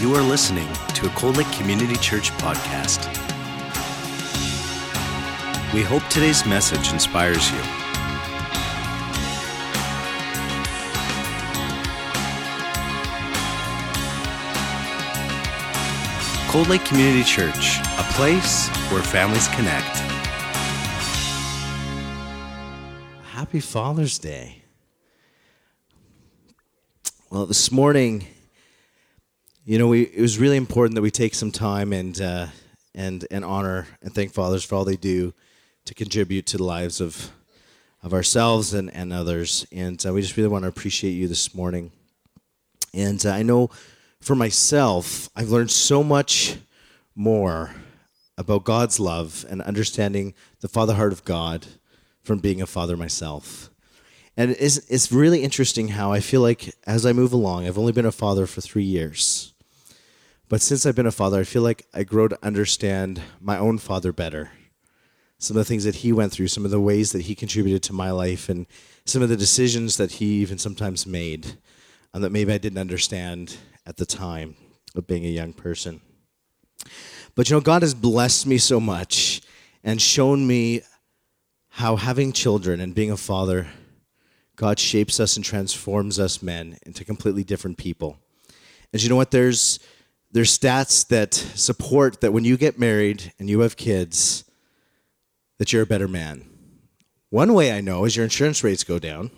You are listening to a Cold Lake Community Church podcast. We hope today's message inspires you. Cold Lake Community Church, a place where families connect. Happy Father's Day. Well, this morning, you know, we, it was really important that we take some time and uh, and and honor and thank fathers for all they do to contribute to the lives of of ourselves and, and others. And uh, we just really want to appreciate you this morning. And uh, I know for myself, I've learned so much more about God's love and understanding the father heart of God from being a father myself. And it's, it's really interesting how I feel like as I move along, I've only been a father for three years. But since I've been a father, I feel like I grow to understand my own father better. Some of the things that he went through, some of the ways that he contributed to my life, and some of the decisions that he even sometimes made and that maybe I didn't understand at the time of being a young person. But you know, God has blessed me so much and shown me how having children and being a father, God shapes us and transforms us men into completely different people. And you know what? There's there's stats that support that when you get married and you have kids, that you're a better man. One way I know is your insurance rates go down.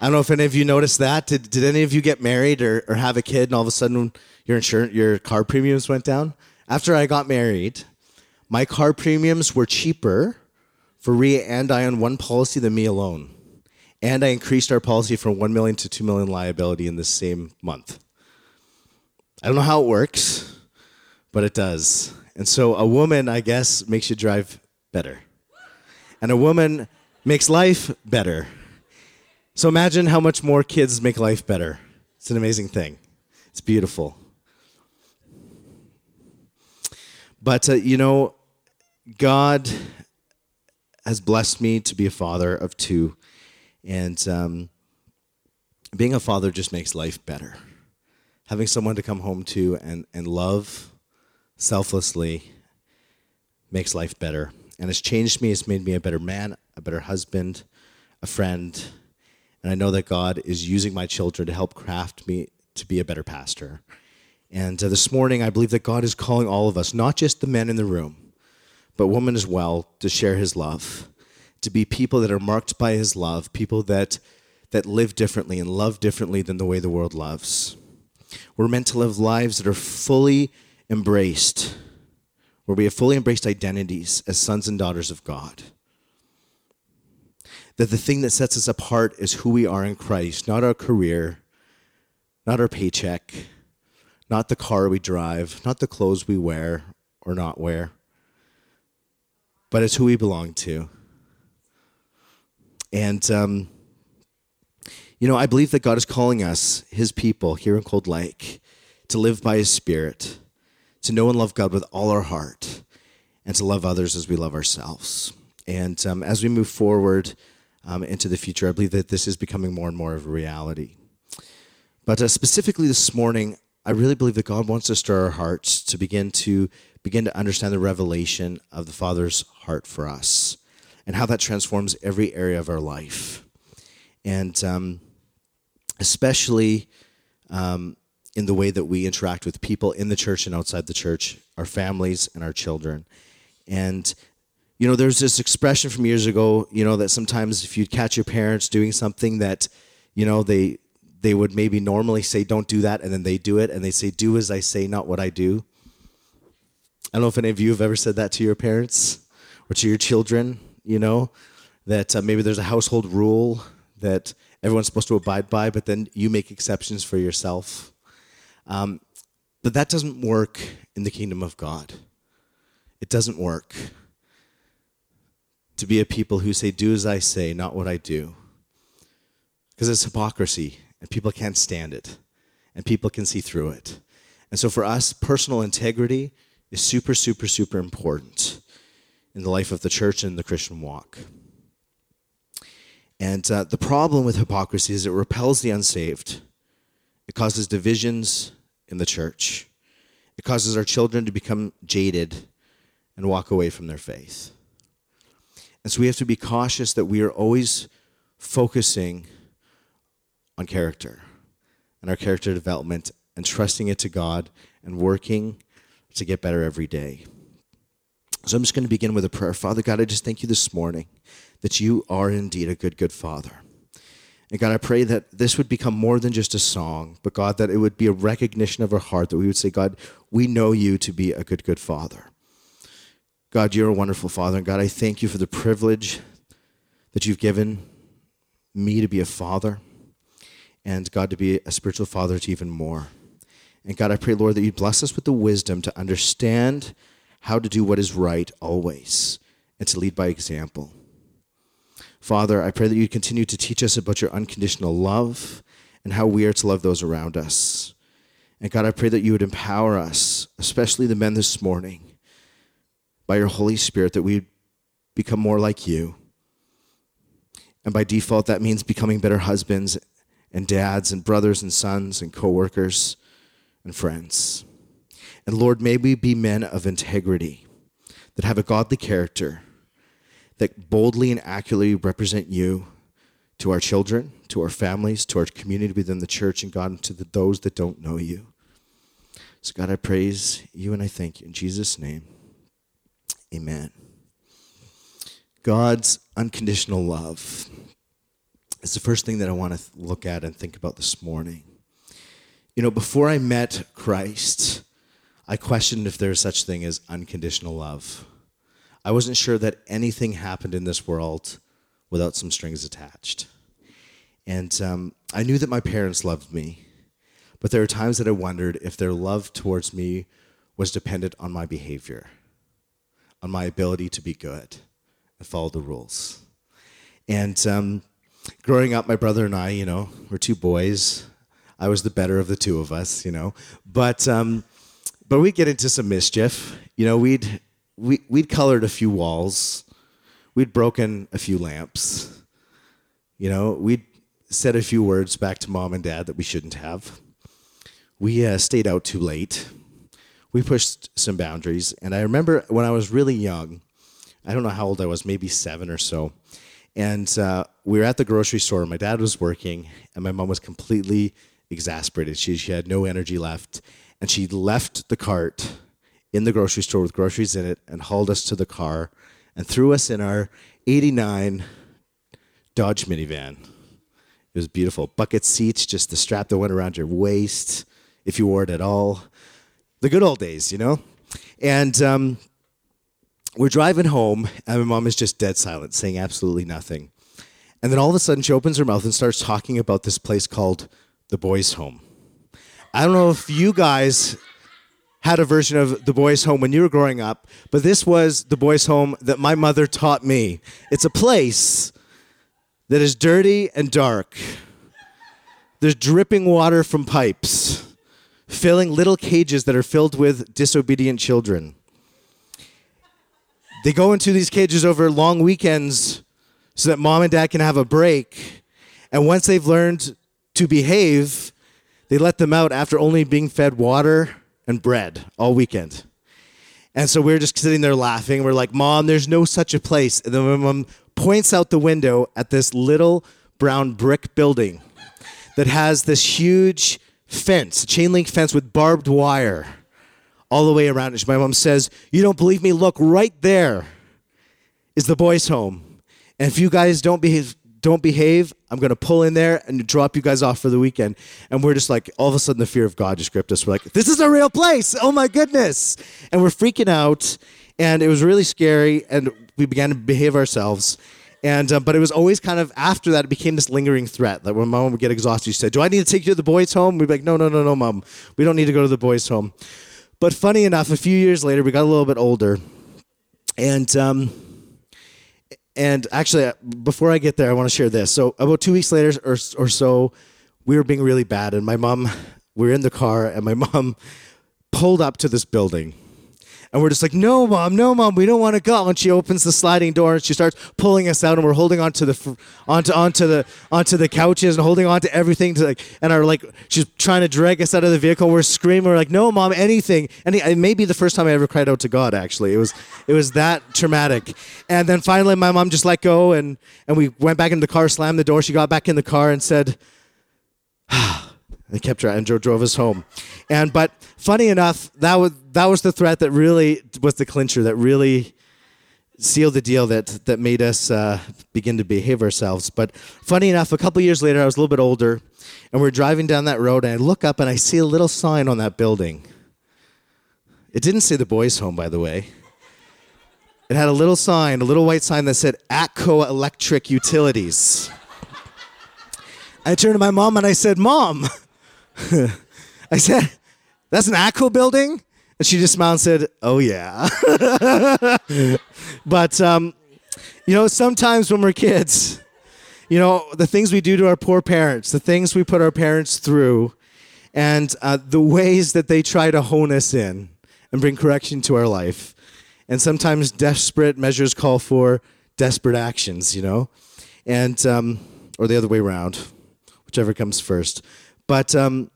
I don't know if any of you noticed that. Did, did any of you get married or, or have a kid and all of a sudden your insurance, your car premiums went down? After I got married, my car premiums were cheaper for Ria and I on one policy than me alone. And I increased our policy from 1 million to 2 million liability in the same month. I don't know how it works, but it does. And so a woman, I guess, makes you drive better. And a woman makes life better. So imagine how much more kids make life better. It's an amazing thing. It's beautiful. But, uh, you know, God has blessed me to be a father of two. And um, being a father just makes life better. Having someone to come home to and, and love selflessly makes life better. And it's changed me. It's made me a better man, a better husband, a friend, and I know that God is using my children to help craft me to be a better pastor. And uh, this morning, I believe that God is calling all of us, not just the men in the room, but women as well, to share his love, to be people that are marked by his love, people that, that live differently and love differently than the way the world loves. We're meant to live lives that are fully embraced, where we have fully embraced identities as sons and daughters of God that the thing that sets us apart is who we are in Christ, not our career, not our paycheck, not the car we drive, not the clothes we wear or not wear, but it's who we belong to. And, um, you know, I believe that God is calling us, His people here in Cold Lake, to live by His Spirit, to know and love God with all our heart, and to love others as we love ourselves. And um, as we move forward, um, into the future. I believe that this is becoming more and more of a reality. But uh, specifically this morning, I really believe that God wants to stir our hearts to begin to begin to understand the revelation of the Father's heart for us and how that transforms every area of our life. And um, especially um, in the way that we interact with people in the church and outside the church, our families and our children. And you know, there's this expression from years ago, you know, that sometimes if you catch your parents doing something that, you know, they they would maybe normally say don't do that and then they do it and they say do as I say, not what I do. I don't know if any of you have ever said that to your parents or to your children, you know, that uh, maybe there's a household rule that everyone's supposed to abide by, but then you make exceptions for yourself. Um, but that doesn't work in the kingdom of God. It doesn't work to be a people who say, Do as I say, not what I do. Because it's hypocrisy, and people can't stand it, and people can see through it. And so for us, personal integrity is super, super, super important in the life of the church and the Christian walk. And uh, the problem with hypocrisy is it repels the unsaved, it causes divisions in the church. It causes our children to become jaded and walk away from their faith. And so we have to be cautious that we are always focusing on character and our character development and trusting it to God and working to get better every day. So I'm just going to begin with a prayer. Father God, I just thank you this morning that you are indeed a good, good Father. And God, I pray that this would become more than just a song, but God, that it would be a recognition of our heart that we would say, God, we know you to be a good, good Father. God, you're a wonderful Father. And God, I thank you for the privilege that you've given me to be a father, and God, to be a spiritual father to even more. And God, I pray, Lord, that you bless us with the wisdom to understand how to do what is right always and to lead by example. Father, I pray that you continue to teach us about your unconditional love and how we are to love those around us. And God, I pray that you would empower us, especially the men this morning, by your Holy Spirit, that we become more like you. And by default, that means becoming better husbands and dads and brothers and sons and coworkers and friends. And Lord, may we be men of integrity that have a godly character that boldly and accurately represent you to our children, to our families, to our community within the church, and God, and to the, those that don't know you. So, God, I praise you and I thank you. In Jesus' name, amen. God's unconditional love is the first thing that I want to look at and think about this morning. You know, before I met Christ, I questioned if there's such thing as unconditional love. I wasn't sure that anything happened in this world without some strings attached. And um, I knew that my parents loved me, but there are times that I wondered if their love towards me was dependent on my behavior, on my ability to be good and follow the rules. And um, growing up, my brother and I, you know, we're two boys. I was the better of the two of us, you know. But um, but we'd get into some mischief. You know, we'd we, we'd colored a few walls. We'd broken a few lamps. You know, we'd said a few words back to mom and dad that we shouldn't have. We uh, stayed out too late. We pushed some boundaries. And I remember when I was really young, I don't know how old I was, maybe seven or so. And uh, we were at the grocery store. My dad was working, and my mom was completely exasperated. She, she had no energy left. And she left the cart in the grocery store with groceries in it and hauled us to the car and threw us in our 89 Dodge minivan. It was beautiful. Bucket seats, just the strap that went around your waist, if you wore it at all. The good old days, you know? And um, we're driving home, and my mom is just dead silent, saying absolutely nothing. And then all of a sudden, she opens her mouth and starts talking about this place called the Boys' Home. I don't know if you guys had a version of the boys' home when you were growing up, but this was the boys' home that my mother taught me. It's a place that is dirty and dark. There's dripping water from pipes, filling little cages that are filled with disobedient children. They go into these cages over long weekends so that mom and dad can have a break. And once they've learned to behave, they let them out after only being fed water and bread all weekend. And so we are just sitting there laughing. We're like, Mom, there's no such a place. And then my mom points out the window at this little brown brick building that has this huge fence, chain link fence with barbed wire all the way around it. My mom says, You don't believe me? Look, right there is the boys' home. And if you guys don't behave, don't behave, I'm going to pull in there and drop you guys off for the weekend. And we're just like, all of a sudden, the fear of God just gripped us. We're like, this is a real place. Oh my goodness. And we're freaking out. And it was really scary. And we began to behave ourselves. And uh, but it was always kind of after that it became this lingering threat that when mom would get exhausted, she said, "Do I need to take you to the boys' home?" We'd be like, "No, no, no, no, mom. We don't need to go to the boys' home." But funny enough, a few years later, we got a little bit older, and um, and actually, uh, before I get there, I want to share this. So about two weeks later or, or so, we were being really bad, and my mom, we were in the car, and my mom pulled up to this building. And we're just like, no, mom, no, mom, we don't want to go. And she opens the sliding door and she starts pulling us out, and we're holding onto the onto onto the onto the couches and holding onto everything to like, and are like, she's trying to drag us out of the vehicle. We're screaming, we're like, no, mom, anything. And it may be the first time I ever cried out to God. Actually, it was it was that traumatic. And then finally, my mom just let go, and and we went back into the car, slammed the door. She got back in the car and said. Ah, They kept driving, drove, drove us home, and but funny enough, that was that was the threat that really was the clincher that really sealed the deal that that made us uh, begin to behave ourselves. But funny enough, a couple years later, I was a little bit older, and we're driving down that road, and I look up and I see a little sign on that building. It didn't say the boys' home, by the way. It had a little sign, a little white sign that said Atco Electric Utilities. I turned to my mom and I said, Mom, I said, That's an ATCO building? And she just smiled and said, Oh, yeah. but, um, you know, sometimes when we're kids, you know, the things we do to our poor parents, the things we put our parents through, and uh, the ways that they try to hone us in and bring correction to our life. And sometimes desperate measures call for desperate actions, you know, and, um, or the other way around, whichever comes first. But, um,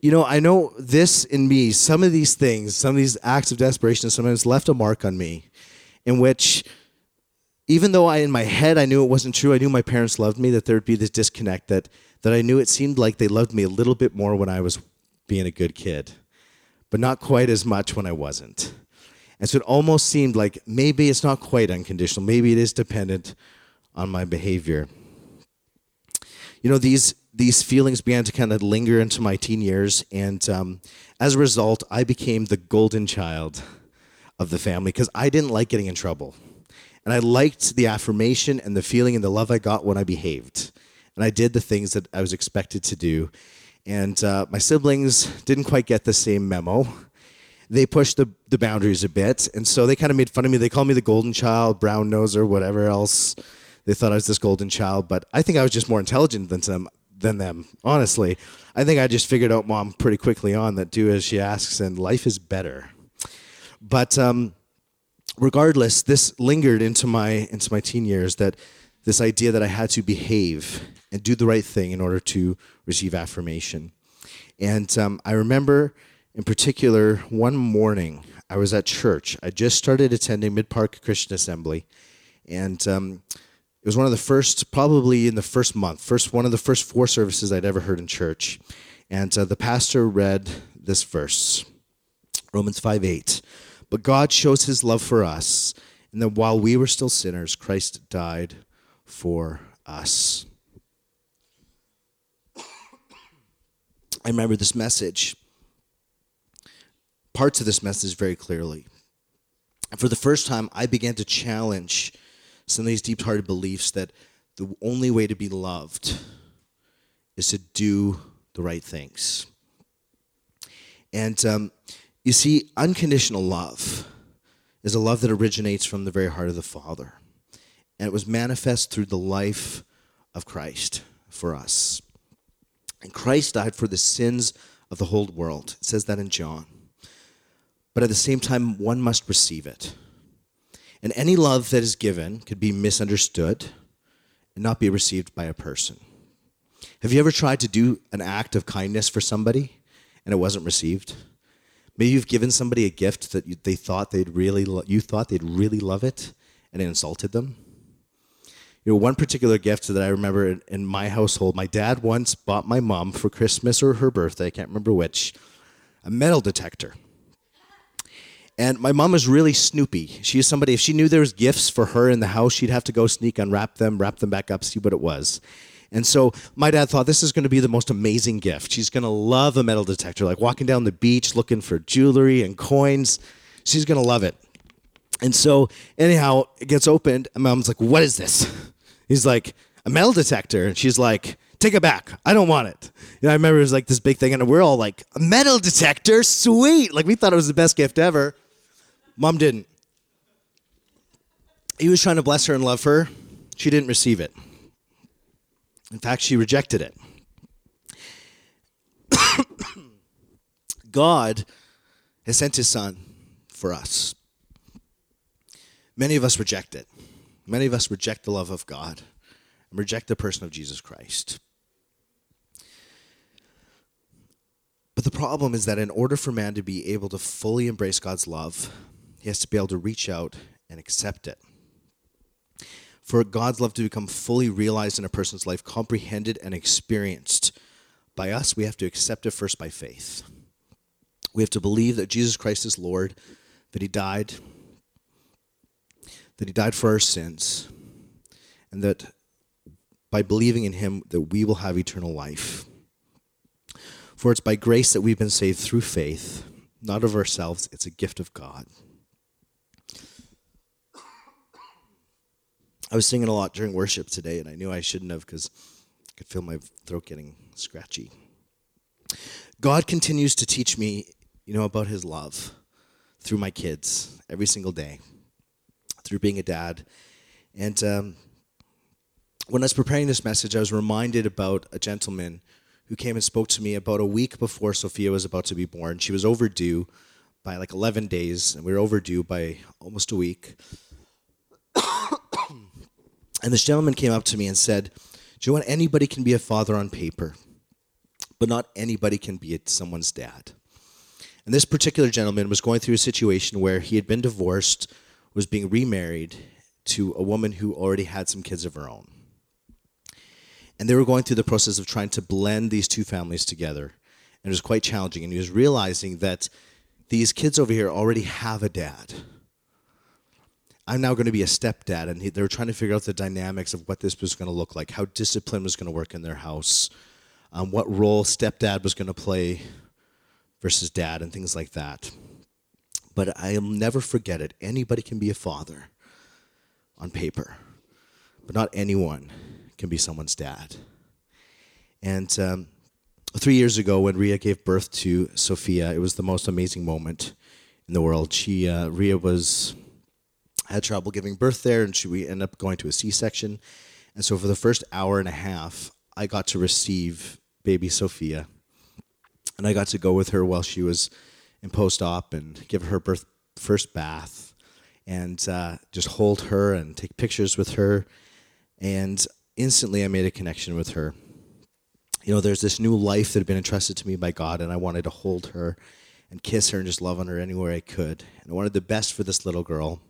you know, I know this in me, some of these things, some of these acts of desperation sometimes left a mark on me in which, even though I, in my head, I knew it wasn't true, I knew my parents loved me, that there would be this disconnect, that, that I knew it seemed like they loved me a little bit more when I was being a good kid, but not quite as much when I wasn't. And so it almost seemed like maybe it's not quite unconditional, maybe it is dependent on my behavior. You know, these these feelings began to kind of linger into my teen years. And um, as a result, I became the golden child of the family because I didn't like getting in trouble. And I liked the affirmation and the feeling and the love I got when I behaved. And I did the things that I was expected to do. And uh, my siblings didn't quite get the same memo. They pushed the, the boundaries a bit. And so they kind of made fun of me. They called me the golden child, brown noser, whatever else. They thought I was this golden child. But I think I was just more intelligent than them than them. Honestly, I think I just figured out mom pretty quickly on that do as she asks, and life is better. But um, regardless, this lingered into my into my teen years. That this idea that I had to behave and do the right thing in order to receive affirmation. And um, I remember, in particular, one morning I was at church. I just started attending Mid Park Christian Assembly, and um, it was one of the first, probably in the first month, first one of the first four services I'd ever heard in church. And uh, the pastor read this verse, Romans 5 8. But God shows his love for us, and that while we were still sinners, Christ died for us. I remember this message, parts of this message very clearly. And for the first time, I began to challenge some of these deep hearted beliefs that the only way to be loved is to do the right things. And um, you see, unconditional love is a love that originates from the very heart of the Father. And it was manifest through the life of Christ for us. And Christ died for the sins of the whole world. It says that in John. But at the same time, one must receive it. And any love that is given could be misunderstood and not be received by a person. Have you ever tried to do an act of kindness for somebody and it wasn't received? Maybe you've given somebody a gift that you, they thought they'd really lo- you thought they'd really love it and it insulted them. You know, one particular gift that I remember in, in my household, my dad once bought my mom for Christmas or her birthday, I can't remember which, a metal detector. And my mom was really snoopy. She is somebody, if she knew there was gifts for her in the house, she'd have to go sneak, unwrap them, wrap them back up, see what it was. And so my dad thought this is going to be the most amazing gift. She's going to love a metal detector, like walking down the beach looking for jewelry and coins. She's going to love it. And so, anyhow, it gets opened, and mom's like, What is this? He's like, A metal detector. And she's like, Take it back. I don't want it. You know, I remember it was like this big thing, and we're all like, A metal detector? Sweet. Like, we thought it was the best gift ever. Mom didn't. He was trying to bless her and love her. She didn't receive it. In fact, she rejected it. God has sent his son for us. Many of us reject it. Many of us reject the love of God and reject the person of Jesus Christ. But the problem is that in order for man to be able to fully embrace God's love, he has to be able to reach out and accept it. For God's love to become fully realized in a person's life, comprehended and experienced by us, we have to accept it first by faith. We have to believe that Jesus Christ is Lord, that he died, that he died for our sins, and that by believing in him that we will have eternal life. For it's by grace that we've been saved through faith, not of ourselves, it's a gift of God. I was singing a lot during worship today, and I knew I shouldn't have because I could feel my throat getting scratchy. God continues to teach me, you know, about His love through my kids every single day, through being a dad. And um, when I was preparing this message, I was reminded about a gentleman who came and spoke to me about a week before Sophia was about to be born. She was overdue by like 11 days, and we were overdue by almost a week. And this gentleman came up to me and said, Do you know what? Anybody can be a father on paper, but not anybody can be someone's dad. And this particular gentleman was going through a situation where he had been divorced, was being remarried to a woman who already had some kids of her own. And they were going through the process of trying to blend these two families together. And it was quite challenging. And he was realizing that these kids over here already have a dad. I'm now going to be a stepdad. And he, they were trying to figure out the dynamics of what this was going to look like, how discipline was going to work in their house, um, what role stepdad was going to play versus dad, and things like that. But I'll never forget it. Anybody can be a father on paper, but not anyone can be someone's dad. And um, three years ago, when Ria gave birth to Sophia, it was the most amazing moment in the world. She, uh, Ria, was had trouble giving birth there, and she we ended up going to a C-section. And so, for the first hour and a half, I got to receive baby Sophia, and I got to go with her while she was in post-op and give her birth first bath, and uh, just hold her and take pictures with her. And instantly I made a connection with her. You know, there's this new life that had been entrusted to me by God, and I wanted to hold her and kiss her and just love on her anywhere I could. And I wanted the best for this little girl,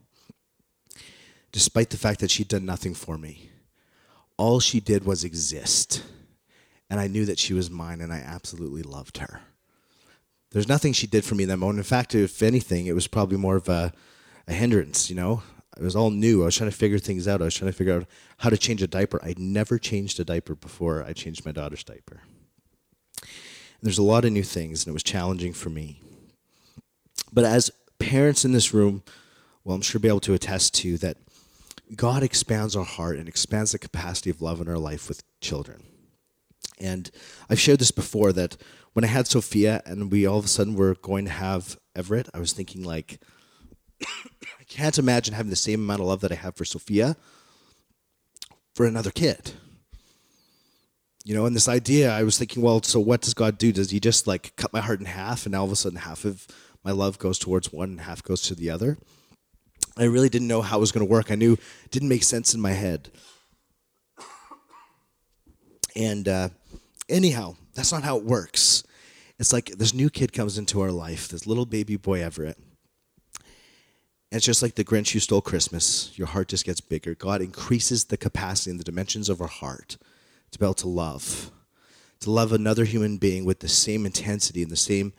despite the fact that she'd done nothing for me. All she did was exist. And I knew that she was mine, and I absolutely loved her. There's nothing she did for me in that moment. In fact, if anything, it was probably more of a, a hindrance, you know? It was all new. I was trying to figure things out. I was trying to figure out how to change a diaper. I'd never changed a diaper before I changed my daughter's diaper. And there's a lot of new things, and it was challenging for me. But as parents in this room, well, I'm sure be able to attest to that God expands our heart and expands the capacity of love in our life with children. And I've shared this before that when I had Sophia and we all of a sudden were going to have Everett, I was thinking like, I can't imagine having the same amount of love that I have for Sophia for another kid. You know, and this idea, I was thinking, well, so what does God do? Does He just like cut my heart in half, and now all of a sudden half of my love goes towards one and half goes to the other? I really didn't know how it was going to work. I knew it didn't make sense in my head. And uh, anyhow, that's not how it works. It's like this new kid comes into our life, this little baby boy Everett and it's just like the Grinch who stole Christmas. Your heart just gets bigger. God increases the capacity and the dimensions of our heart to be able to love, to love another human being with the same intensity and the same,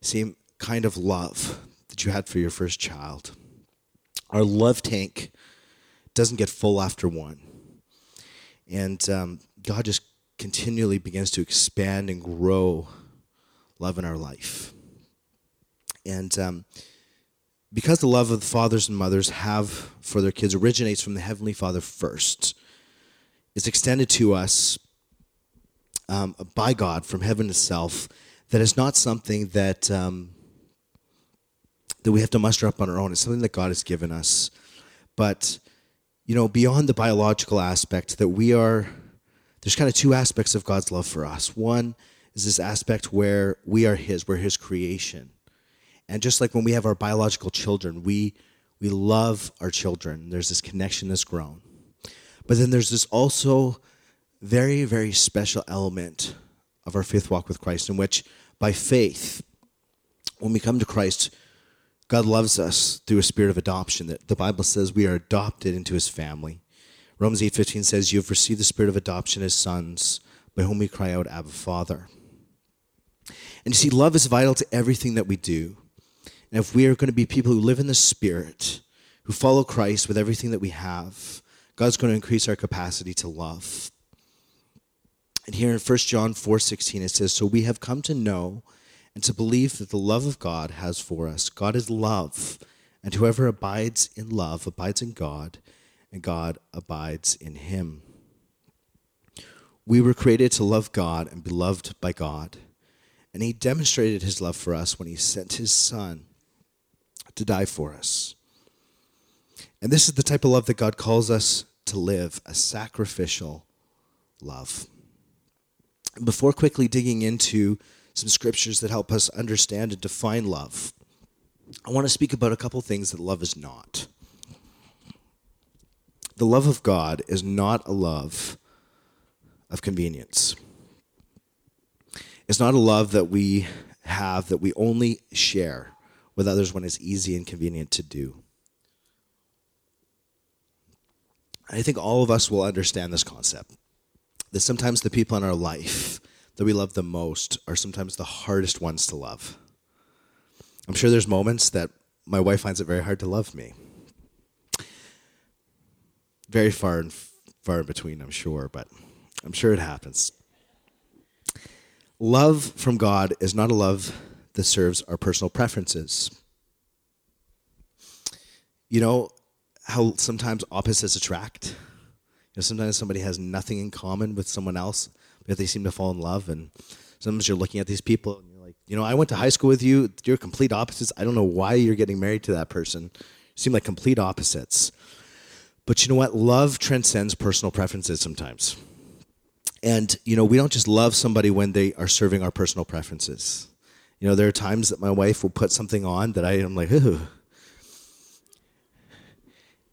same kind of love that you had for your first child. Our love tank doesn't get full after one. And um, God just continually begins to expand and grow love in our life. And um, because the love of the fathers and mothers have for their kids originates from the Heavenly Father first, is extended to us um, by God from heaven itself, that is not something that um, that we have to muster up on our own. It's something that God has given us. But you know, beyond the biological aspect, that we are there's kind of two aspects of God's love for us. One is this aspect where we are His, we're His creation And just like when we have our biological children, we, we love our children. There's this connection that's grown. But then there's this also very, very special element of our faith walk with Christ in which, by faith, when we come to Christ, God loves us through a spirit of adoption. That the Bible says we are adopted into his family. Romans 8:15 says you have received the spirit of adoption as sons by whom we cry out Abba Father. And you see love is vital to everything that we do. And if we are going to be people who live in the spirit, who follow Christ with everything that we have, God's going to increase our capacity to love. And here in 1 John 4:16 it says so we have come to know and to believe that the love of God has for us. God is love, and whoever abides in love abides in God, and God abides in him. We were created to love God and be loved by God. And he demonstrated his love for us when he sent his son to die for us. And this is the type of love that God calls us to live a sacrificial love. Before quickly digging into some scriptures that help us understand and define love, I want to speak about a couple things that love is not. The love of God is not a love of convenience. It's not a love that we have that we only share with others when it's easy and convenient to do. I think all of us will understand this concept that sometimes the people in our life that we love the most are sometimes the hardest ones to love. I'm sure there's moments that my wife finds it very hard to love me. Very far and far in between, I'm sure, but I'm sure it happens. Love from God is not a love that serves our personal preferences. You know how sometimes opposites attract? You know, sometimes somebody has nothing in common with someone else, but they seem to fall in love. And sometimes you're looking at these people and you're like, you know, I went to high school with you. You're complete opposites. I don't know why you're getting married to that person. You seem like complete opposites. But you know what? Love transcends personal preferences sometimes. And, you know, we don't just love somebody when they are serving our personal preferences. You know, there are times that my wife will put something on that I am like, ooh.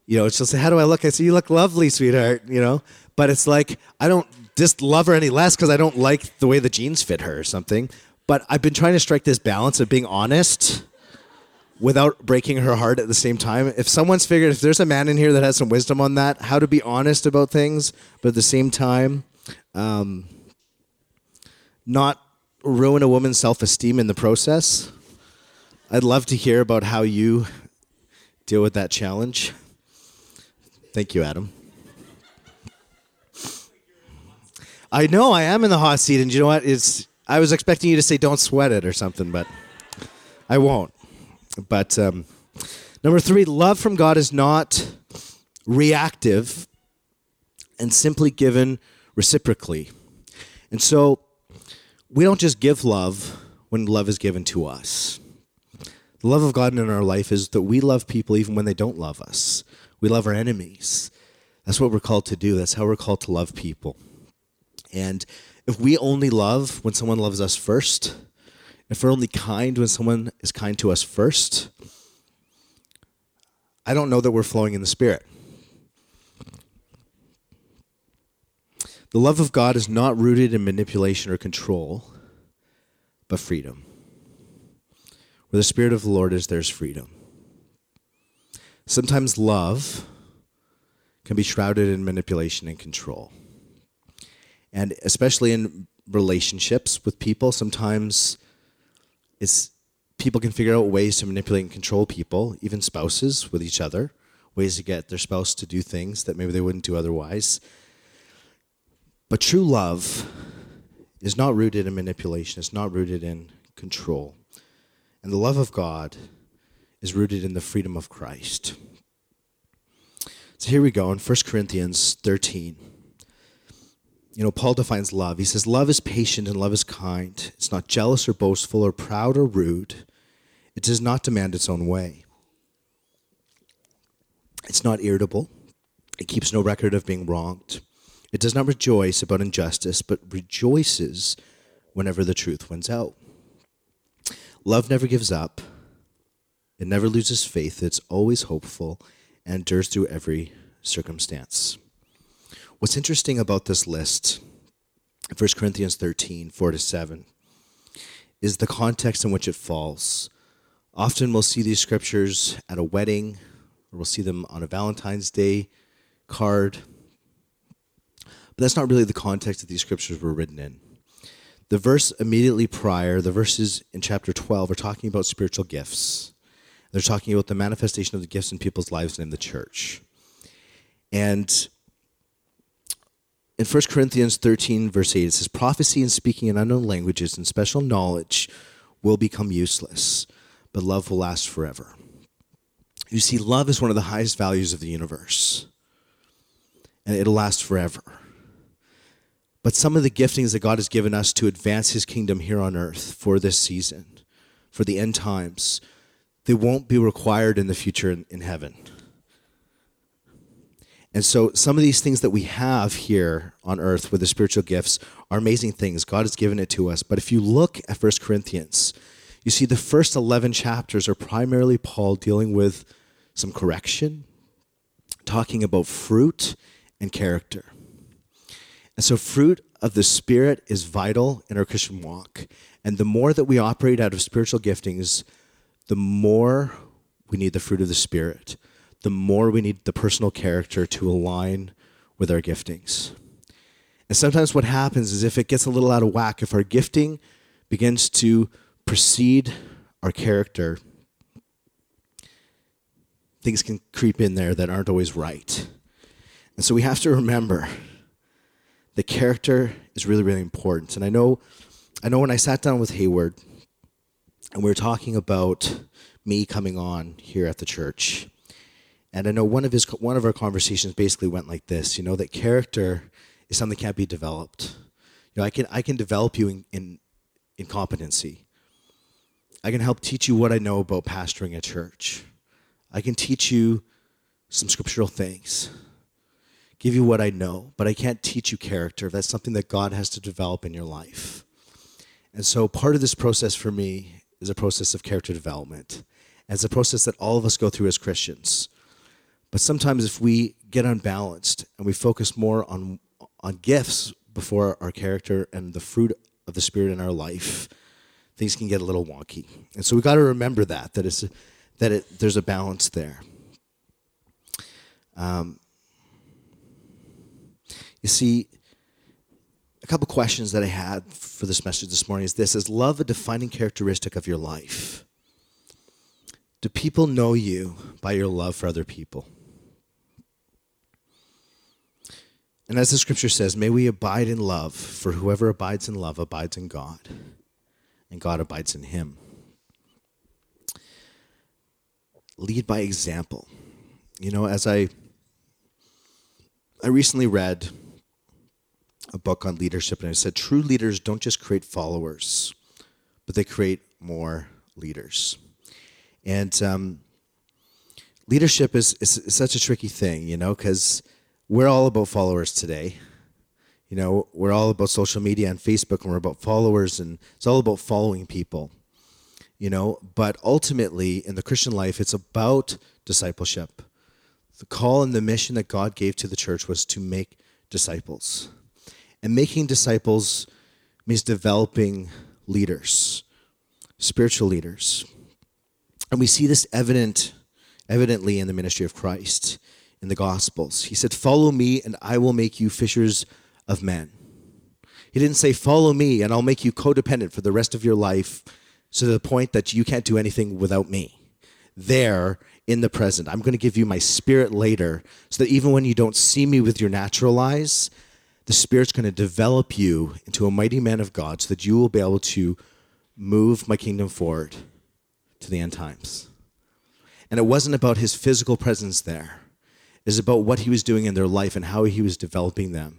You know, she'll say, How do I look? I say, You look lovely, sweetheart, you know? But it's like, I don't just love her any less because I don't like the way the jeans fit her or something. But I've been trying to strike this balance of being honest without breaking her heart at the same time. If someone's figured, if there's a man in here that has some wisdom on that, how to be honest about things, but at the same time, um, not ruin a woman's self esteem in the process. I'd love to hear about how you deal with that challenge. Thank you, Adam. I know I am in the hot seat, and you know what? It's I was expecting you to say "Don't sweat it" or something, but I won't. But um, number three, love from God is not reactive and simply given reciprocally. And so we don't just give love when love is given to us. The love of God in our life is that we love people even when they don't love us. We love our enemies. That's what we're called to do. That's how we're called to love people. And if we only love when someone loves us first, if we're only kind when someone is kind to us first, I don't know that we're flowing in the Spirit. The love of God is not rooted in manipulation or control, but freedom. Where the Spirit of the Lord is, there's freedom. Sometimes love can be shrouded in manipulation and control. And especially in relationships with people, sometimes it's people can figure out ways to manipulate and control people, even spouses with each other, ways to get their spouse to do things that maybe they wouldn't do otherwise. But true love is not rooted in manipulation, it's not rooted in control. And the love of God is rooted in the freedom of Christ. So here we go in 1 Corinthians 13. You know, Paul defines love. He says, Love is patient and love is kind. It's not jealous or boastful or proud or rude. It does not demand its own way. It's not irritable. It keeps no record of being wronged. It does not rejoice about injustice, but rejoices whenever the truth wins out. Love never gives up, It never loses faith. It's always hopeful and endures through every circumstance. What's interesting about this list, 1 Corinthians 13, 4 to 7, is the context in which it falls. Often we'll see these scriptures at a wedding, or we'll see them on a Valentine's Day card. But that's not really the context that these scriptures were written in. The verse immediately prior, the verses in chapter 12, are talking about spiritual gifts. They're talking about the manifestation of the gifts in people's lives and in the church. And in 1 Corinthians 13, verse 8, it says, Prophecy and speaking in unknown languages and special knowledge will become useless, but love will last forever. You see, love is one of the highest values of the universe, and it'll last forever. But some of the giftings that God has given us to advance his kingdom here on earth for this season, for the end times, they won't be required in the future in, in heaven. And so, some of these things that we have here on earth with the spiritual gifts are amazing things. God has given it to us. But if you look at 1 Corinthians, you see the first 11 chapters are primarily Paul dealing with some correction, talking about fruit and character. And so, fruit of the Spirit is vital in our Christian walk. And the more that we operate out of spiritual giftings, the more we need the fruit of the Spirit the more we need the personal character to align with our giftings. And sometimes what happens is if it gets a little out of whack, if our gifting begins to precede our character, things can creep in there that aren't always right. And so we have to remember the character is really, really important. And I know, I know when I sat down with Hayward and we were talking about me coming on here at the church, and I know one of his one of our conversations basically went like this, you know, that character is something that can't be developed. You know, I can I can develop you in, in, in competency. I can help teach you what I know about pastoring a church. I can teach you some scriptural things. Give you what I know, but I can't teach you character. That's something that God has to develop in your life. And so part of this process for me is a process of character development. And it's a process that all of us go through as Christians. But sometimes if we get unbalanced and we focus more on on gifts before our character and the fruit of the spirit in our life, things can get a little wonky. And so we got to remember that that it's that it, there's a balance there. Um, you see, a couple questions that I had for this message this morning is this: Is love a defining characteristic of your life? Do people know you by your love for other people? And as the scripture says, may we abide in love, for whoever abides in love abides in God, and God abides in him. Lead by example. You know, as I I recently read a book on leadership, and it said true leaders don't just create followers, but they create more leaders. And um, leadership is, is, is such a tricky thing, you know, because we're all about followers today. You know, we're all about social media and Facebook, and we're about followers, and it's all about following people. You know, but ultimately in the Christian life, it's about discipleship. The call and the mission that God gave to the church was to make disciples. And making disciples means developing leaders, spiritual leaders. And we see this evident evidently in the ministry of Christ in the Gospels. He said, Follow me, and I will make you fishers of men. He didn't say, Follow me, and I'll make you codependent for the rest of your life to the point that you can't do anything without me. There, in the present, I'm going to give you my spirit later so that even when you don't see me with your natural eyes, the Spirit's going to develop you into a mighty man of God so that you will be able to move my kingdom forward to the end times. And it wasn't about his physical presence there is about what he was doing in their life and how he was developing them.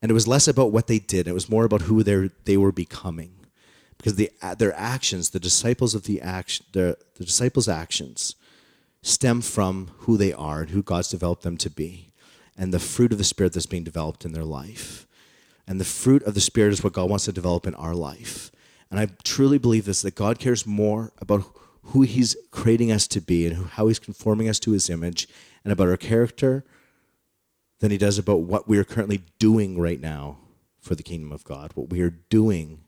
And it was less about what they did, it was more about who they were becoming. Because the, their actions, the disciples of the action, the, the disciples' actions, stem from who they are and who God's developed them to be, and the fruit of the Spirit that's being developed in their life. And the fruit of the Spirit is what God wants to develop in our life. And I truly believe this that God cares more about who He's creating us to be and how He's conforming us to His image and about our character than He does about what we are currently doing right now for the kingdom of God, what we are doing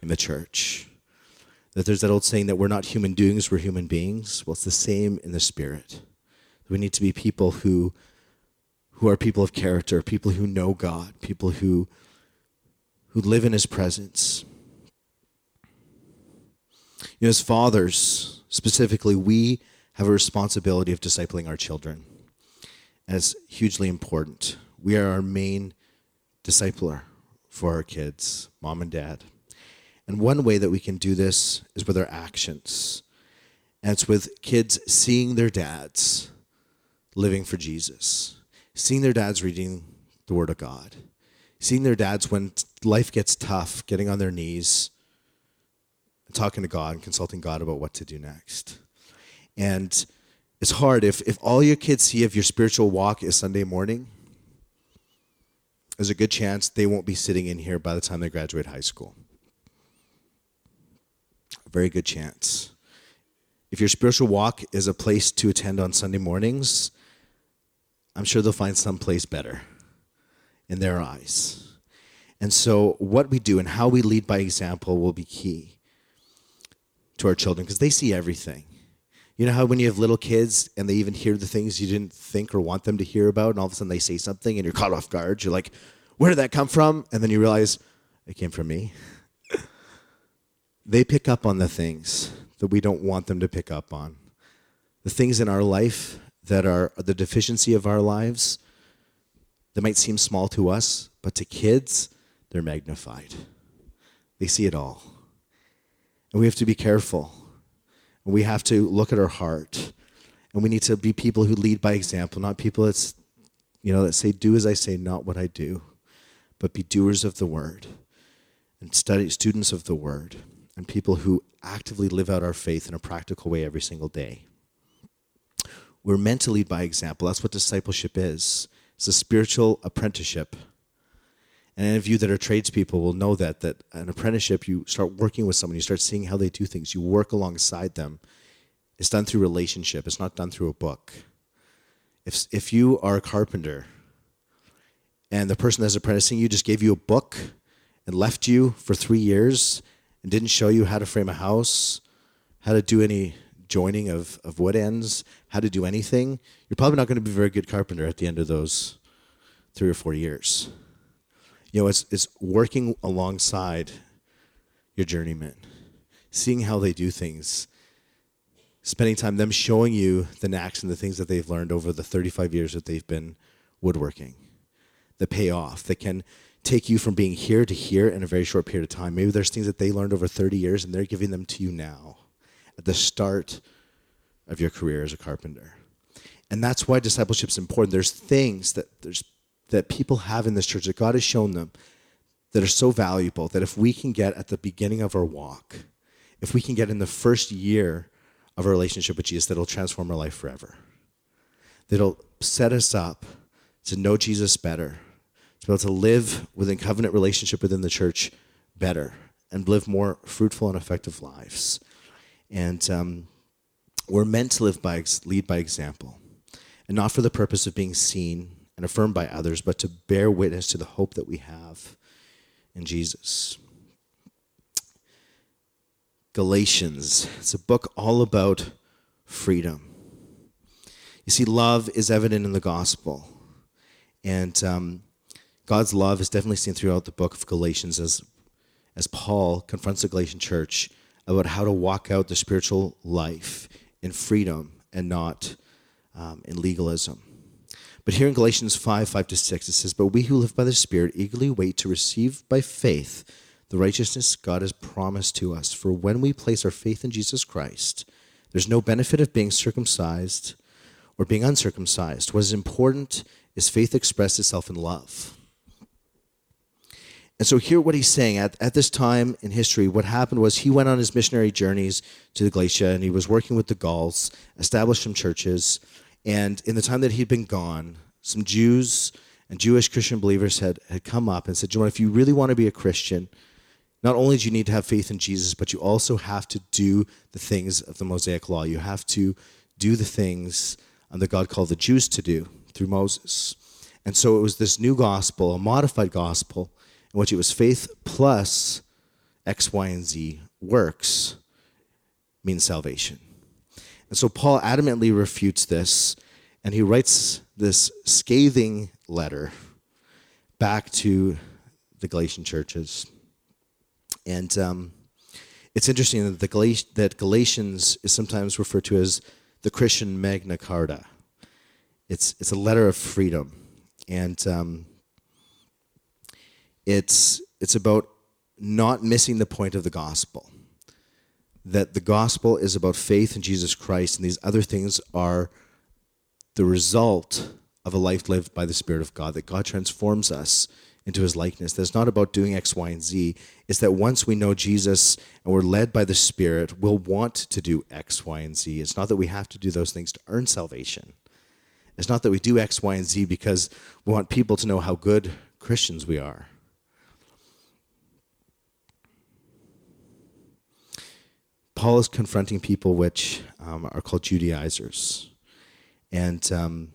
in the church. That there's that old saying that we're not human doings, we're human beings. Well, it's the same in the spirit. We need to be people who who are people of character, people who know God, people who who live in his presence. You know, as fathers, specifically, we have a responsibility of discipling our children. As hugely important. We are our main discipler for our kids, mom and dad. And one way that we can do this is with our actions. And it's with kids seeing their dads living for Jesus, seeing their dads reading the Word of God, seeing their dads when life gets tough, getting on their knees, talking to God and consulting God about what to do next. And it's hard if, if all your kids see if your spiritual walk is Sunday morning, there's a good chance they won't be sitting in here by the time they graduate high school. A very good chance. If your spiritual walk is a place to attend on Sunday mornings, I'm sure they'll find some place better in their eyes. And so, what we do and how we lead by example will be key to our children because they see everything. You know how when you have little kids and they even hear the things you didn't think or want them to hear about, and all of a sudden they say something and you're caught off guard? You're like, where did that come from? And then you realize it came from me. they pick up on the things that we don't want them to pick up on. The things in our life that are the deficiency of our lives that might seem small to us, but to kids, they're magnified. They see it all. And we have to be careful. We have to look at our heart. And we need to be people who lead by example, not people that's, you know, that say, do as I say, not what I do, but be doers of the word and study students of the word and people who actively live out our faith in a practical way every single day. We're meant to lead by example. That's what discipleship is. It's a spiritual apprenticeship. And any of you that are tradespeople will know that that an apprenticeship, you start working with someone, you start seeing how they do things, you work alongside them. It's done through relationship. It's not done through a book. If if you are a carpenter and the person that's apprenticing you just gave you a book and left you for three years and didn't show you how to frame a house, how to do any joining of, of wood ends, how to do anything, you're probably not going to be a very good carpenter at the end of those three or four years. You know, it's, it's working alongside your journeyman, seeing how they do things, spending time them showing you the knacks and the things that they've learned over the 35 years that they've been woodworking that pay off, that can take you from being here to here in a very short period of time. Maybe there's things that they learned over 30 years and they're giving them to you now at the start of your career as a carpenter. And that's why discipleship is important. There's things that there's that people have in this church that God has shown them that are so valuable that if we can get at the beginning of our walk, if we can get in the first year of our relationship with Jesus, that'll transform our life forever. That'll set us up to know Jesus better, to be able to live within covenant relationship within the church better, and live more fruitful and effective lives. And um, we're meant to live by lead by example, and not for the purpose of being seen and affirmed by others, but to bear witness to the hope that we have in Jesus. Galatians. It's a book all about freedom. You see, love is evident in the gospel. And um, God's love is definitely seen throughout the book of Galatians as, as Paul confronts the Galatian church about how to walk out the spiritual life in freedom and not um, in legalism. But here in Galatians 5 5 to 6, it says, But we who live by the Spirit eagerly wait to receive by faith the righteousness God has promised to us. For when we place our faith in Jesus Christ, there's no benefit of being circumcised or being uncircumcised. What is important is faith expressed itself in love. And so, here, what he's saying at, at this time in history, what happened was he went on his missionary journeys to the Galatia and he was working with the Gauls, established some churches. And in the time that he'd been gone, some Jews and Jewish Christian believers had, had come up and said, John, if you really want to be a Christian, not only do you need to have faith in Jesus, but you also have to do the things of the Mosaic law. You have to do the things um, that God called the Jews to do through Moses. And so it was this new gospel, a modified gospel, in which it was faith plus X, Y, and Z works means salvation. And so Paul adamantly refutes this, and he writes this scathing letter back to the Galatian churches. And um, it's interesting that, the Galat- that Galatians is sometimes referred to as the Christian Magna Carta. It's, it's a letter of freedom. And um, it's, it's about not missing the point of the gospel. That the gospel is about faith in Jesus Christ, and these other things are the result of a life lived by the Spirit of God, that God transforms us into his likeness. That's not about doing X, Y, and Z. It's that once we know Jesus and we're led by the Spirit, we'll want to do X, Y, and Z. It's not that we have to do those things to earn salvation. It's not that we do X, Y, and Z because we want people to know how good Christians we are. Paul is confronting people which um, are called Judaizers. And um,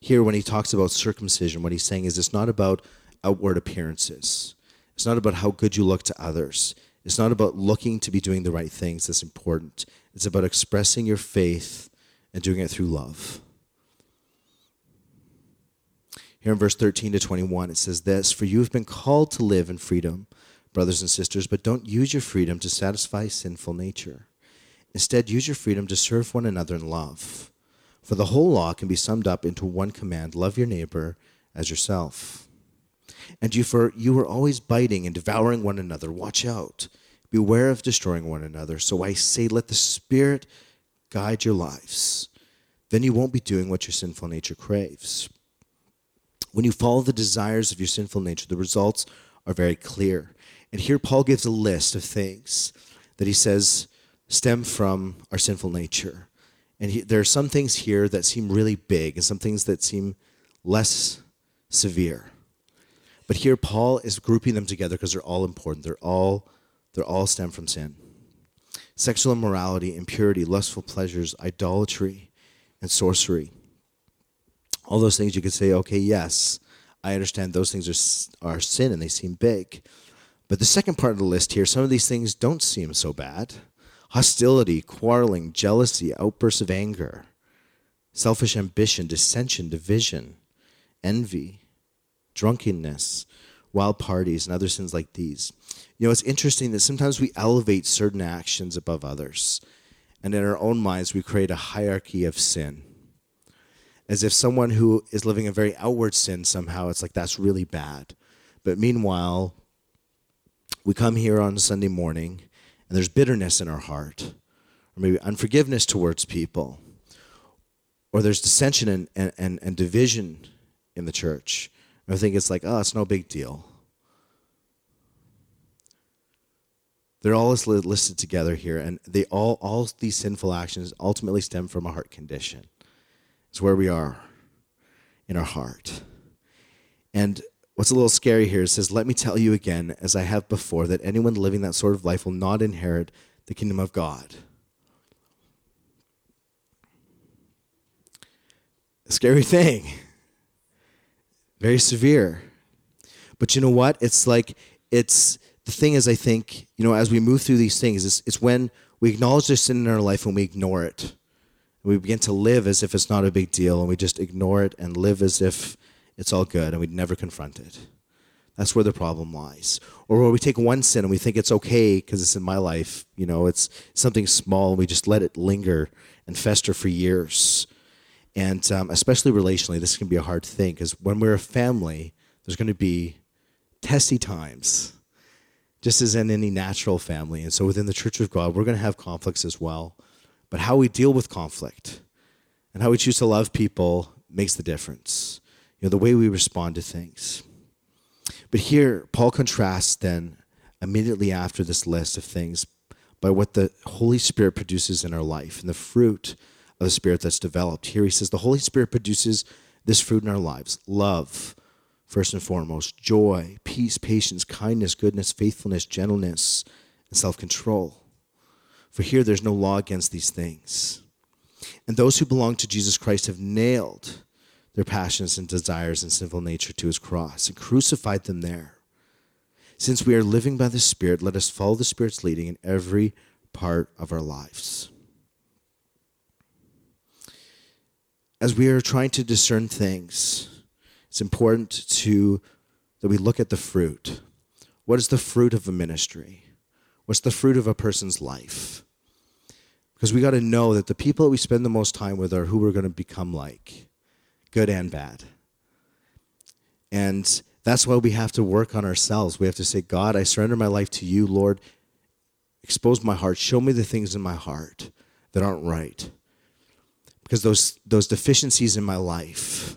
here, when he talks about circumcision, what he's saying is it's not about outward appearances, it's not about how good you look to others, it's not about looking to be doing the right things that's important. It's about expressing your faith and doing it through love. Here in verse 13 to 21, it says this For you have been called to live in freedom, brothers and sisters, but don't use your freedom to satisfy sinful nature. Instead, use your freedom to serve one another in love. For the whole law can be summed up into one command love your neighbor as yourself. And you, for you are always biting and devouring one another. Watch out. Beware of destroying one another. So I say, let the Spirit guide your lives. Then you won't be doing what your sinful nature craves. When you follow the desires of your sinful nature, the results are very clear. And here Paul gives a list of things that he says stem from our sinful nature. And he, there are some things here that seem really big and some things that seem less severe. But here Paul is grouping them together because they're all important. They're all they're all stem from sin. Sexual immorality, impurity, lustful pleasures, idolatry, and sorcery. All those things you could say, okay, yes, I understand those things are, are sin and they seem big. But the second part of the list here, some of these things don't seem so bad hostility, quarreling, jealousy, outbursts of anger, selfish ambition, dissension, division, envy, drunkenness, wild parties, and other sins like these. You know, it's interesting that sometimes we elevate certain actions above others, and in our own minds, we create a hierarchy of sin. As if someone who is living a very outward sin somehow, it's like that's really bad. But meanwhile, we come here on Sunday morning and there's bitterness in our heart, or maybe unforgiveness towards people, or there's dissension and, and, and, and division in the church. And I think it's like, oh, it's no big deal. They're all listed together here, and they all all these sinful actions ultimately stem from a heart condition. It's where we are in our heart. And What's a little scary here says, Let me tell you again, as I have before, that anyone living that sort of life will not inherit the kingdom of God. A scary thing. Very severe. But you know what? It's like, it's the thing is, I think, you know, as we move through these things, it's, it's when we acknowledge there's sin in our life and we ignore it. We begin to live as if it's not a big deal and we just ignore it and live as if it's all good, and we'd never confront it. That's where the problem lies. Or where we take one sin and we think it's okay because it's in my life, you know, it's something small, and we just let it linger and fester for years. And um, especially relationally, this can be a hard thing because when we're a family, there's going to be testy times, just as in any natural family. And so within the Church of God, we're going to have conflicts as well. But how we deal with conflict and how we choose to love people makes the difference you know, the way we respond to things. But here, Paul contrasts then immediately after this list of things by what the Holy Spirit produces in our life and the fruit of the Spirit that's developed. Here he says the Holy Spirit produces this fruit in our lives love, first and foremost joy, peace, patience, kindness, goodness, faithfulness, gentleness, and self control. For here there's no law against these things. And those who belong to Jesus Christ have nailed their passions and desires and sinful nature to his cross and crucified them there. Since we are living by the Spirit, let us follow the Spirit's leading in every part of our lives. As we are trying to discern things, it's important to that we look at the fruit. What is the fruit of a ministry? What's the fruit of a person's life? Because we got to know that the people that we spend the most time with are who we're going to become like, good and bad. And that's why we have to work on ourselves. We have to say, God, I surrender my life to you, Lord. Expose my heart. Show me the things in my heart that aren't right. Because those, those deficiencies in my life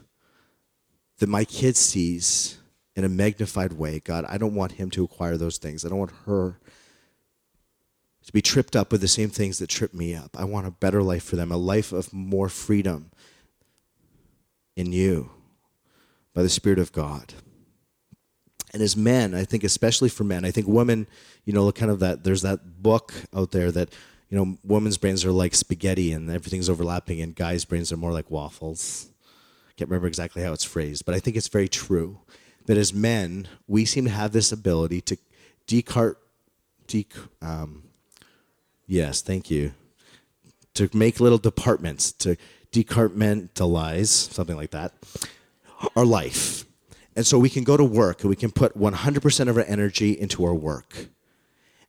that my kid sees in a magnified way, God, I don't want him to acquire those things. I don't want her to be tripped up with the same things that trip me up. I want a better life for them, a life of more freedom in you by the Spirit of God. And as men, I think especially for men, I think women, you know, kind of that there's that book out there that, you know, women's brains are like spaghetti and everything's overlapping, and guys' brains are more like waffles. I can't remember exactly how it's phrased, but I think it's very true that as men, we seem to have this ability to decart, dec, um, Yes, thank you. To make little departments, to decompartmentalize, something like that, our life. And so we can go to work and we can put 100% of our energy into our work.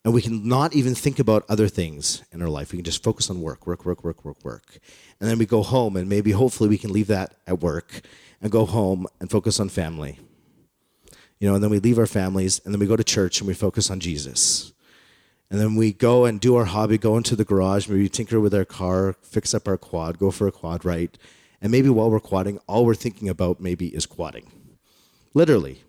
And we can not even think about other things in our life. We can just focus on work, work, work, work, work, work. And then we go home and maybe hopefully we can leave that at work and go home and focus on family. You know, and then we leave our families and then we go to church and we focus on Jesus. And then we go and do our hobby, go into the garage, maybe tinker with our car, fix up our quad, go for a quad ride. And maybe while we're quadding, all we're thinking about maybe is quadding. Literally.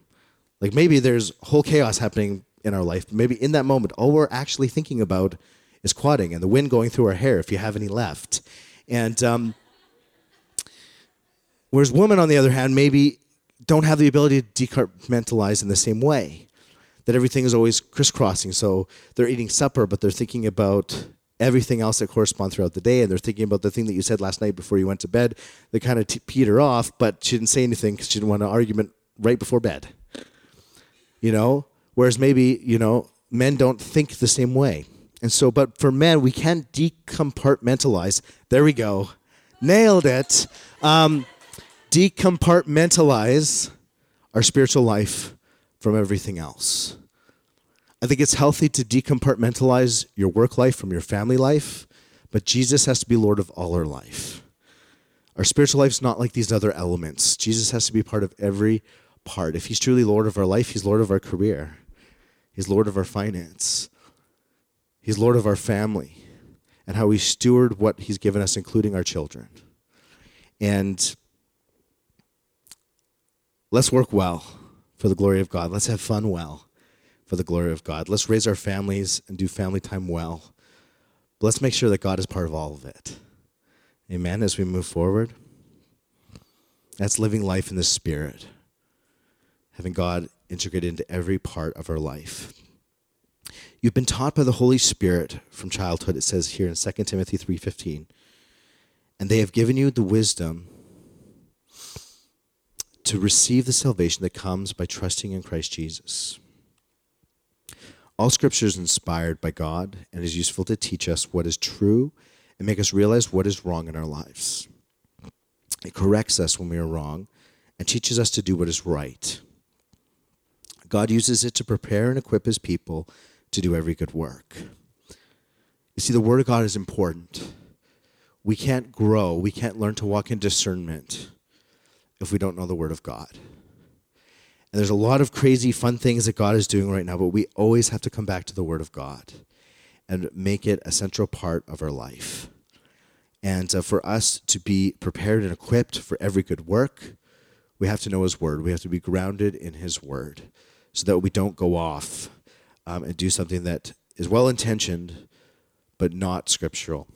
Like maybe there's whole chaos happening in our life. Maybe in that moment, all we're actually thinking about is quadding and the wind going through our hair if you have any left. And um, whereas women, on the other hand, maybe don't have the ability to decompartmentalize in the same way that everything is always crisscrossing. So they're eating supper, but they're thinking about everything else that corresponds throughout the day, and they're thinking about the thing that you said last night before you went to bed. They kind of t- peter off, but she didn't say anything because she didn't want an argument right before bed. You know, whereas maybe you know men don't think the same way, and so but for men we can't decompartmentalize. There we go, nailed it. Um, decompartmentalize our spiritual life from everything else. I think it's healthy to decompartmentalize your work life from your family life, but Jesus has to be Lord of all our life. Our spiritual life is not like these other elements. Jesus has to be part of every part. If He's truly Lord of our life, He's Lord of our career, He's Lord of our finance, He's Lord of our family, and how we steward what He's given us, including our children. And let's work well for the glory of God. Let's have fun well for the glory of God. Let's raise our families and do family time well. But let's make sure that God is part of all of it. Amen. As we move forward, that's living life in the Spirit, having God integrated into every part of our life. You've been taught by the Holy Spirit from childhood, it says here in 2 Timothy 3:15. And they have given you the wisdom to receive the salvation that comes by trusting in Christ Jesus. All scripture is inspired by God and is useful to teach us what is true and make us realize what is wrong in our lives. It corrects us when we are wrong and teaches us to do what is right. God uses it to prepare and equip his people to do every good work. You see, the Word of God is important. We can't grow, we can't learn to walk in discernment if we don't know the Word of God. And there's a lot of crazy, fun things that God is doing right now, but we always have to come back to the Word of God and make it a central part of our life. And uh, for us to be prepared and equipped for every good work, we have to know His Word. We have to be grounded in His Word so that we don't go off um, and do something that is well intentioned but not scriptural.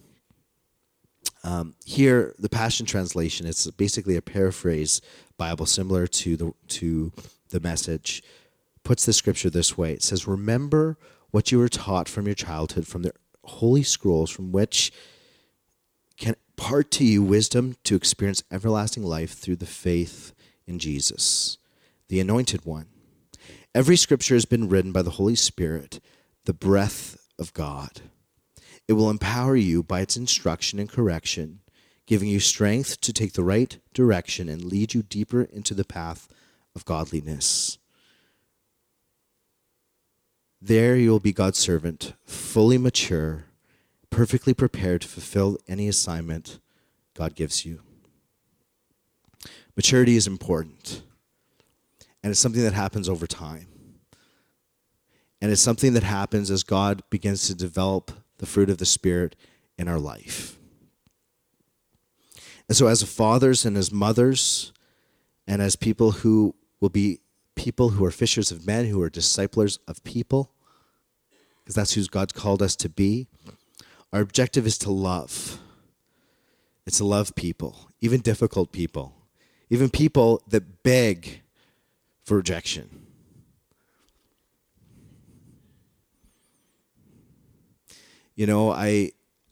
Um, here, the Passion Translation, it's basically a paraphrase Bible similar to the, to the message, puts the scripture this way It says, Remember what you were taught from your childhood, from the holy scrolls, from which can impart to you wisdom to experience everlasting life through the faith in Jesus, the Anointed One. Every scripture has been written by the Holy Spirit, the breath of God. It will empower you by its instruction and correction, giving you strength to take the right direction and lead you deeper into the path of godliness. There you will be God's servant, fully mature, perfectly prepared to fulfill any assignment God gives you. Maturity is important, and it's something that happens over time. And it's something that happens as God begins to develop the fruit of the Spirit in our life. And so, as fathers and as mothers, and as people who will be people who are fishers of men, who are disciplers of people, because that's who God called us to be, our objective is to love. It's to love people, even difficult people, even people that beg for rejection. You know, I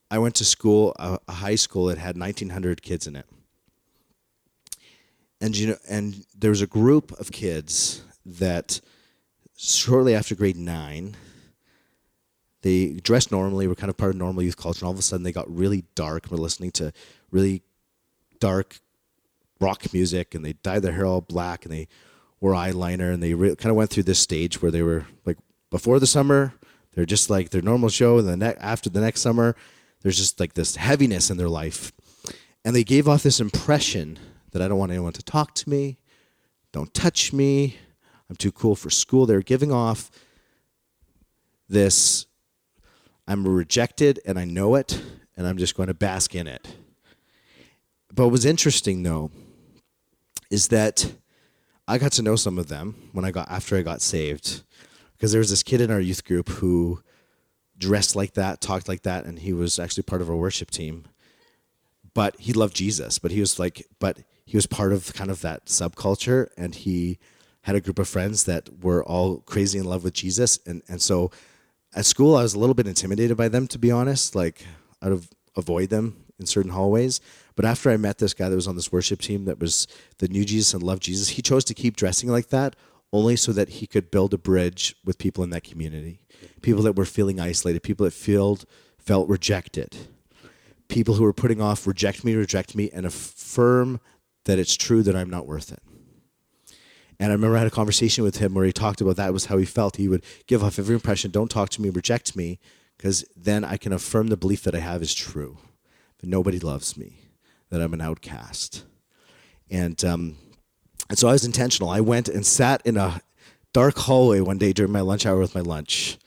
I went to school, a, a high school that had 1,900 kids in it, and you know, and there was a group of kids that shortly after grade nine, they dressed normally, were kind of part of normal youth culture, and all of a sudden they got really dark. We're listening to really dark rock music, and they dyed their hair all black, and they wore eyeliner, and they re- kind of went through this stage where they were like before the summer, they're just like their normal show, and then ne- after the next summer, there's just like this heaviness in their life, and they gave off this impression that I don't want anyone to talk to me, don't touch me, I'm too cool for school. They're giving off this I'm rejected and I know it, and I'm just going to bask in it. But what was interesting though is that I got to know some of them when I got after I got saved. Because there was this kid in our youth group who dressed like that, talked like that, and he was actually part of our worship team. But he loved Jesus, but he was like, but he was part of kind of that subculture, and he had a group of friends that were all crazy in love with Jesus, and and so at school I was a little bit intimidated by them, to be honest. Like I'd avoid them in certain hallways. But after I met this guy that was on this worship team that was the new Jesus and loved Jesus, he chose to keep dressing like that only so that he could build a bridge with people in that community, people that were feeling isolated, people that felt felt rejected, people who were putting off reject me, reject me, and affirm that it's true that I'm not worth it. And I remember I had a conversation with him where he talked about that was how he felt. He would give off every impression, don't talk to me, reject me, because then I can affirm the belief that I have is true, that nobody loves me, that I'm an outcast. And um, and so I was intentional. I went and sat in a dark hallway one day during my lunch hour with my lunch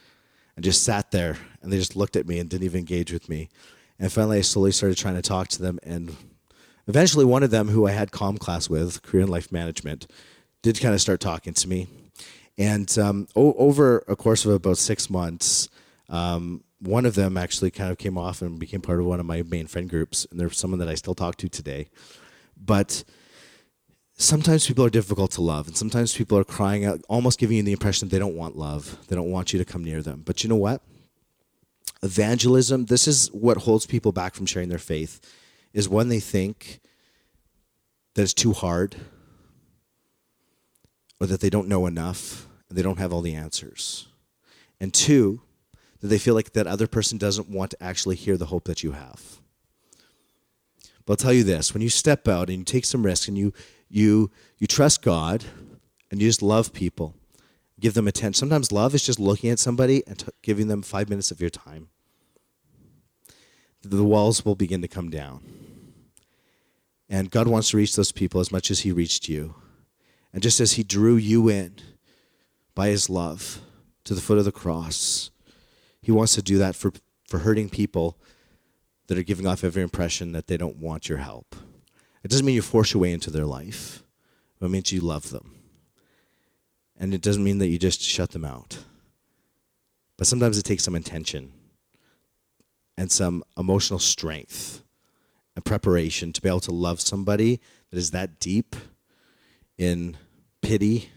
and just sat there and they just looked at me and didn't even engage with me. And finally, I slowly started trying to talk to them. And eventually, one of them, who I had CALM class with, Career and Life Management, did kind of start talking to me. And um, o- over a course of about six months, um, one of them actually kind of came off and became part of one of my main friend groups. And they're someone that I still talk to today. But sometimes people are difficult to love and sometimes people are crying out almost giving you the impression they don't want love they don't want you to come near them. But you know what? Evangelism this is what holds people back from sharing their faith is when they think that it's too hard or that they don't know enough and they don't have all the answers. And two that they feel like that other person doesn't want to actually hear the hope that you have. But i'll tell you this when you step out and you take some risk and you you you trust God and you just love people. Give them attention. Sometimes love is just looking at somebody and t- giving them 5 minutes of your time. The walls will begin to come down. And God wants to reach those people as much as he reached you. And just as he drew you in by his love to the foot of the cross, he wants to do that for, for hurting people that are giving off every impression that they don't want your help. It doesn't mean you force your way into their life, but it means you love them. And it doesn't mean that you just shut them out. But sometimes it takes some intention and some emotional strength and preparation to be able to love somebody that is that deep in pity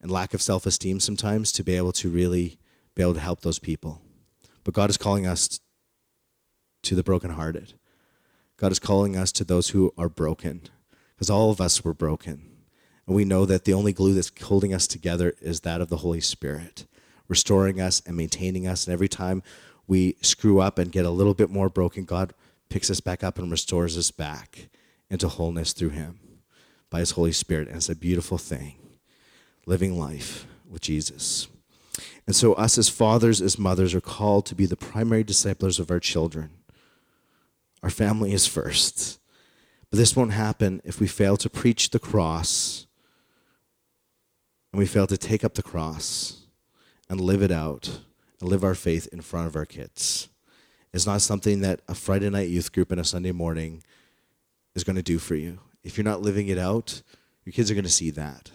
and lack of self esteem sometimes to be able to really be able to help those people. But God is calling us to the brokenhearted. God is calling us to those who are broken because all of us were broken. And we know that the only glue that's holding us together is that of the Holy Spirit, restoring us and maintaining us. And every time we screw up and get a little bit more broken, God picks us back up and restores us back into wholeness through Him by His Holy Spirit. And it's a beautiful thing, living life with Jesus. And so, us as fathers, as mothers, are called to be the primary disciples of our children. Our family is first. But this won't happen if we fail to preach the cross and we fail to take up the cross and live it out and live our faith in front of our kids. It's not something that a Friday night youth group and a Sunday morning is going to do for you. If you're not living it out, your kids are going to see that.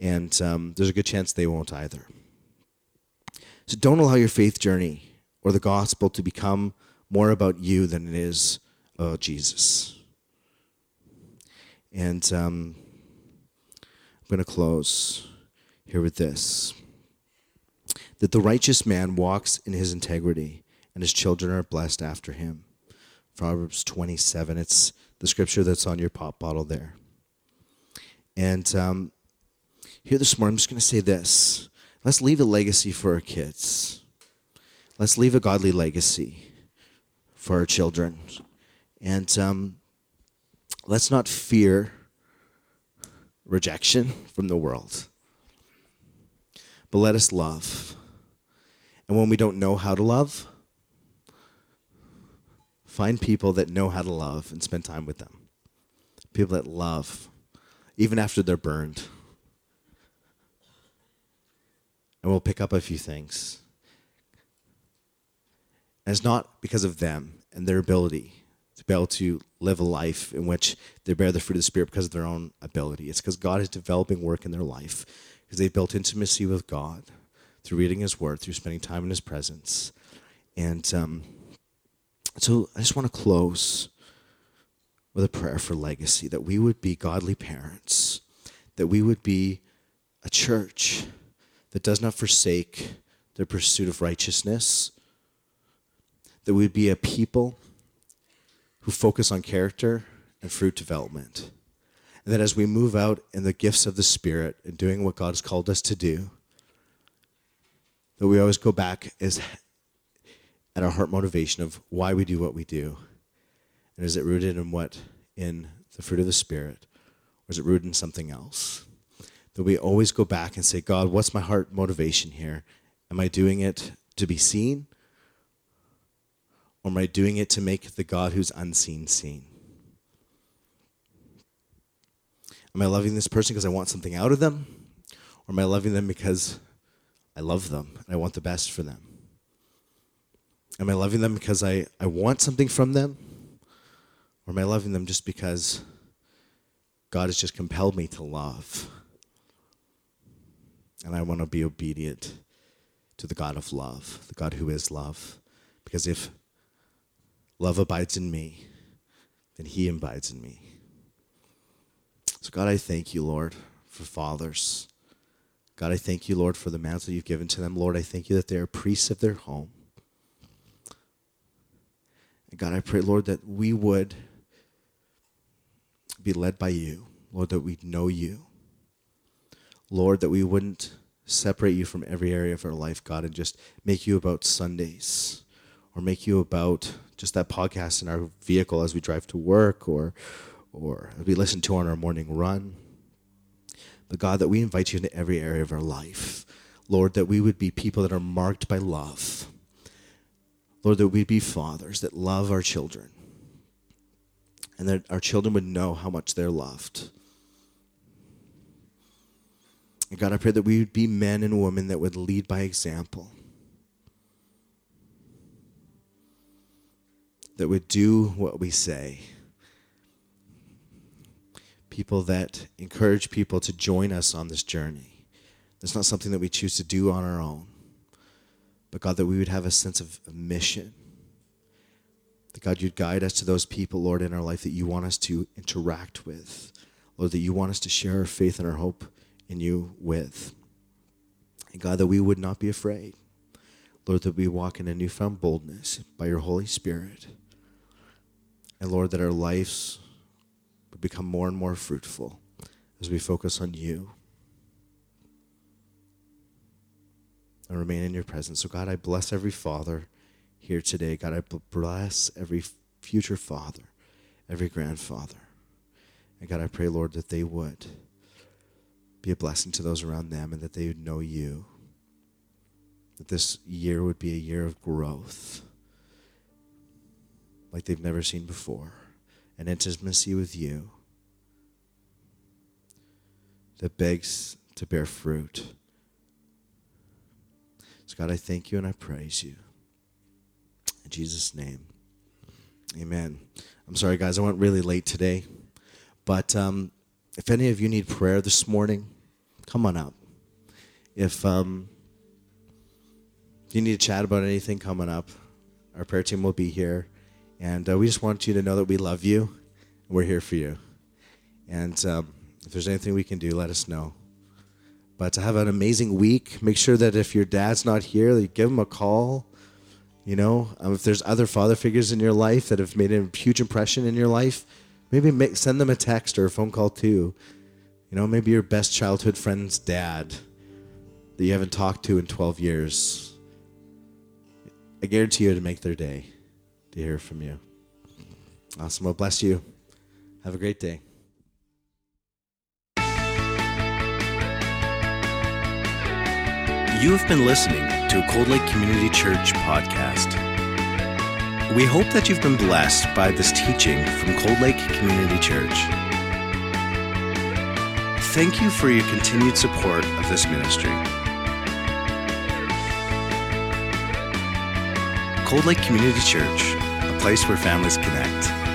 And um, there's a good chance they won't either. So don't allow your faith journey or the gospel to become more about you than it is about Jesus. And um, I'm going to close here with this that the righteous man walks in his integrity, and his children are blessed after him. Proverbs 27. It's the scripture that's on your pop bottle there. And um, here this morning, I'm just going to say this Let's leave a legacy for our kids. Let's leave a godly legacy for our children. And um, let's not fear rejection from the world. But let us love. And when we don't know how to love, find people that know how to love and spend time with them. People that love, even after they're burned and we'll pick up a few things. And it's not because of them and their ability to be able to live a life in which they bear the fruit of the Spirit because of their own ability. It's because God is developing work in their life because they've built intimacy with God through reading His Word, through spending time in His presence. And um, so I just want to close with a prayer for legacy that we would be godly parents, that we would be a church that does not forsake the pursuit of righteousness, that we would be a people who focus on character and fruit development. And that as we move out in the gifts of the Spirit and doing what God has called us to do, that we always go back as at our heart motivation of why we do what we do. And is it rooted in what? In the fruit of the Spirit? Or is it rooted in something else? that we always go back and say, God, what's my heart motivation here? Am I doing it to be seen? Or am I doing it to make the God who's unseen seen? Am I loving this person because I want something out of them? Or am I loving them because I love them and I want the best for them? Am I loving them because I, I want something from them? Or am I loving them just because God has just compelled me to love? And I want to be obedient to the God of love, the God who is love. Because if love abides in me, then he abides in me. So, God, I thank you, Lord, for fathers. God, I thank you, Lord, for the mantle you've given to them. Lord, I thank you that they are priests of their home. And God, I pray, Lord, that we would be led by you. Lord, that we'd know you. Lord, that we wouldn't separate you from every area of our life, God, and just make you about Sundays or make you about just that podcast in our vehicle as we drive to work or or we listen to on our morning run. But God, that we invite you into every area of our life. Lord, that we would be people that are marked by love. Lord, that we'd be fathers that love our children. And that our children would know how much they're loved. And God, I pray that we would be men and women that would lead by example, that would do what we say. People that encourage people to join us on this journey. It's not something that we choose to do on our own, but God, that we would have a sense of mission. That God, you'd guide us to those people, Lord, in our life that you want us to interact with. Lord, that you want us to share our faith and our hope in you with. And God, that we would not be afraid. Lord, that we walk in a newfound boldness by your Holy Spirit. And Lord, that our lives would become more and more fruitful as we focus on you and remain in your presence. So, God, I bless every father here today. God, I bless every future father, every grandfather. And God, I pray, Lord, that they would be a blessing to those around them and that they would know you. That this year would be a year of growth like they've never seen before, an intimacy with you that begs to bear fruit. So, God, I thank you and I praise you. In Jesus' name, amen. I'm sorry, guys, I went really late today. But um, if any of you need prayer this morning, come on up. If, um, you need to chat about anything coming up, our prayer team will be here. And uh, we just want you to know that we love you. We're here for you. And um, if there's anything we can do, let us know. But to have an amazing week, make sure that if your dad's not here, you give him a call. You know, um, if there's other father figures in your life that have made a huge impression in your life, maybe make, send them a text or a phone call too. You know, maybe your best childhood friend's dad that you haven't talked to in 12 years. I guarantee you to make their day to hear from you. Awesome. Well, bless you. Have a great day. You have been listening to a Cold Lake Community Church podcast. We hope that you've been blessed by this teaching from Cold Lake Community Church. Thank you for your continued support of this ministry. Cold Lake Community Church, place where families connect.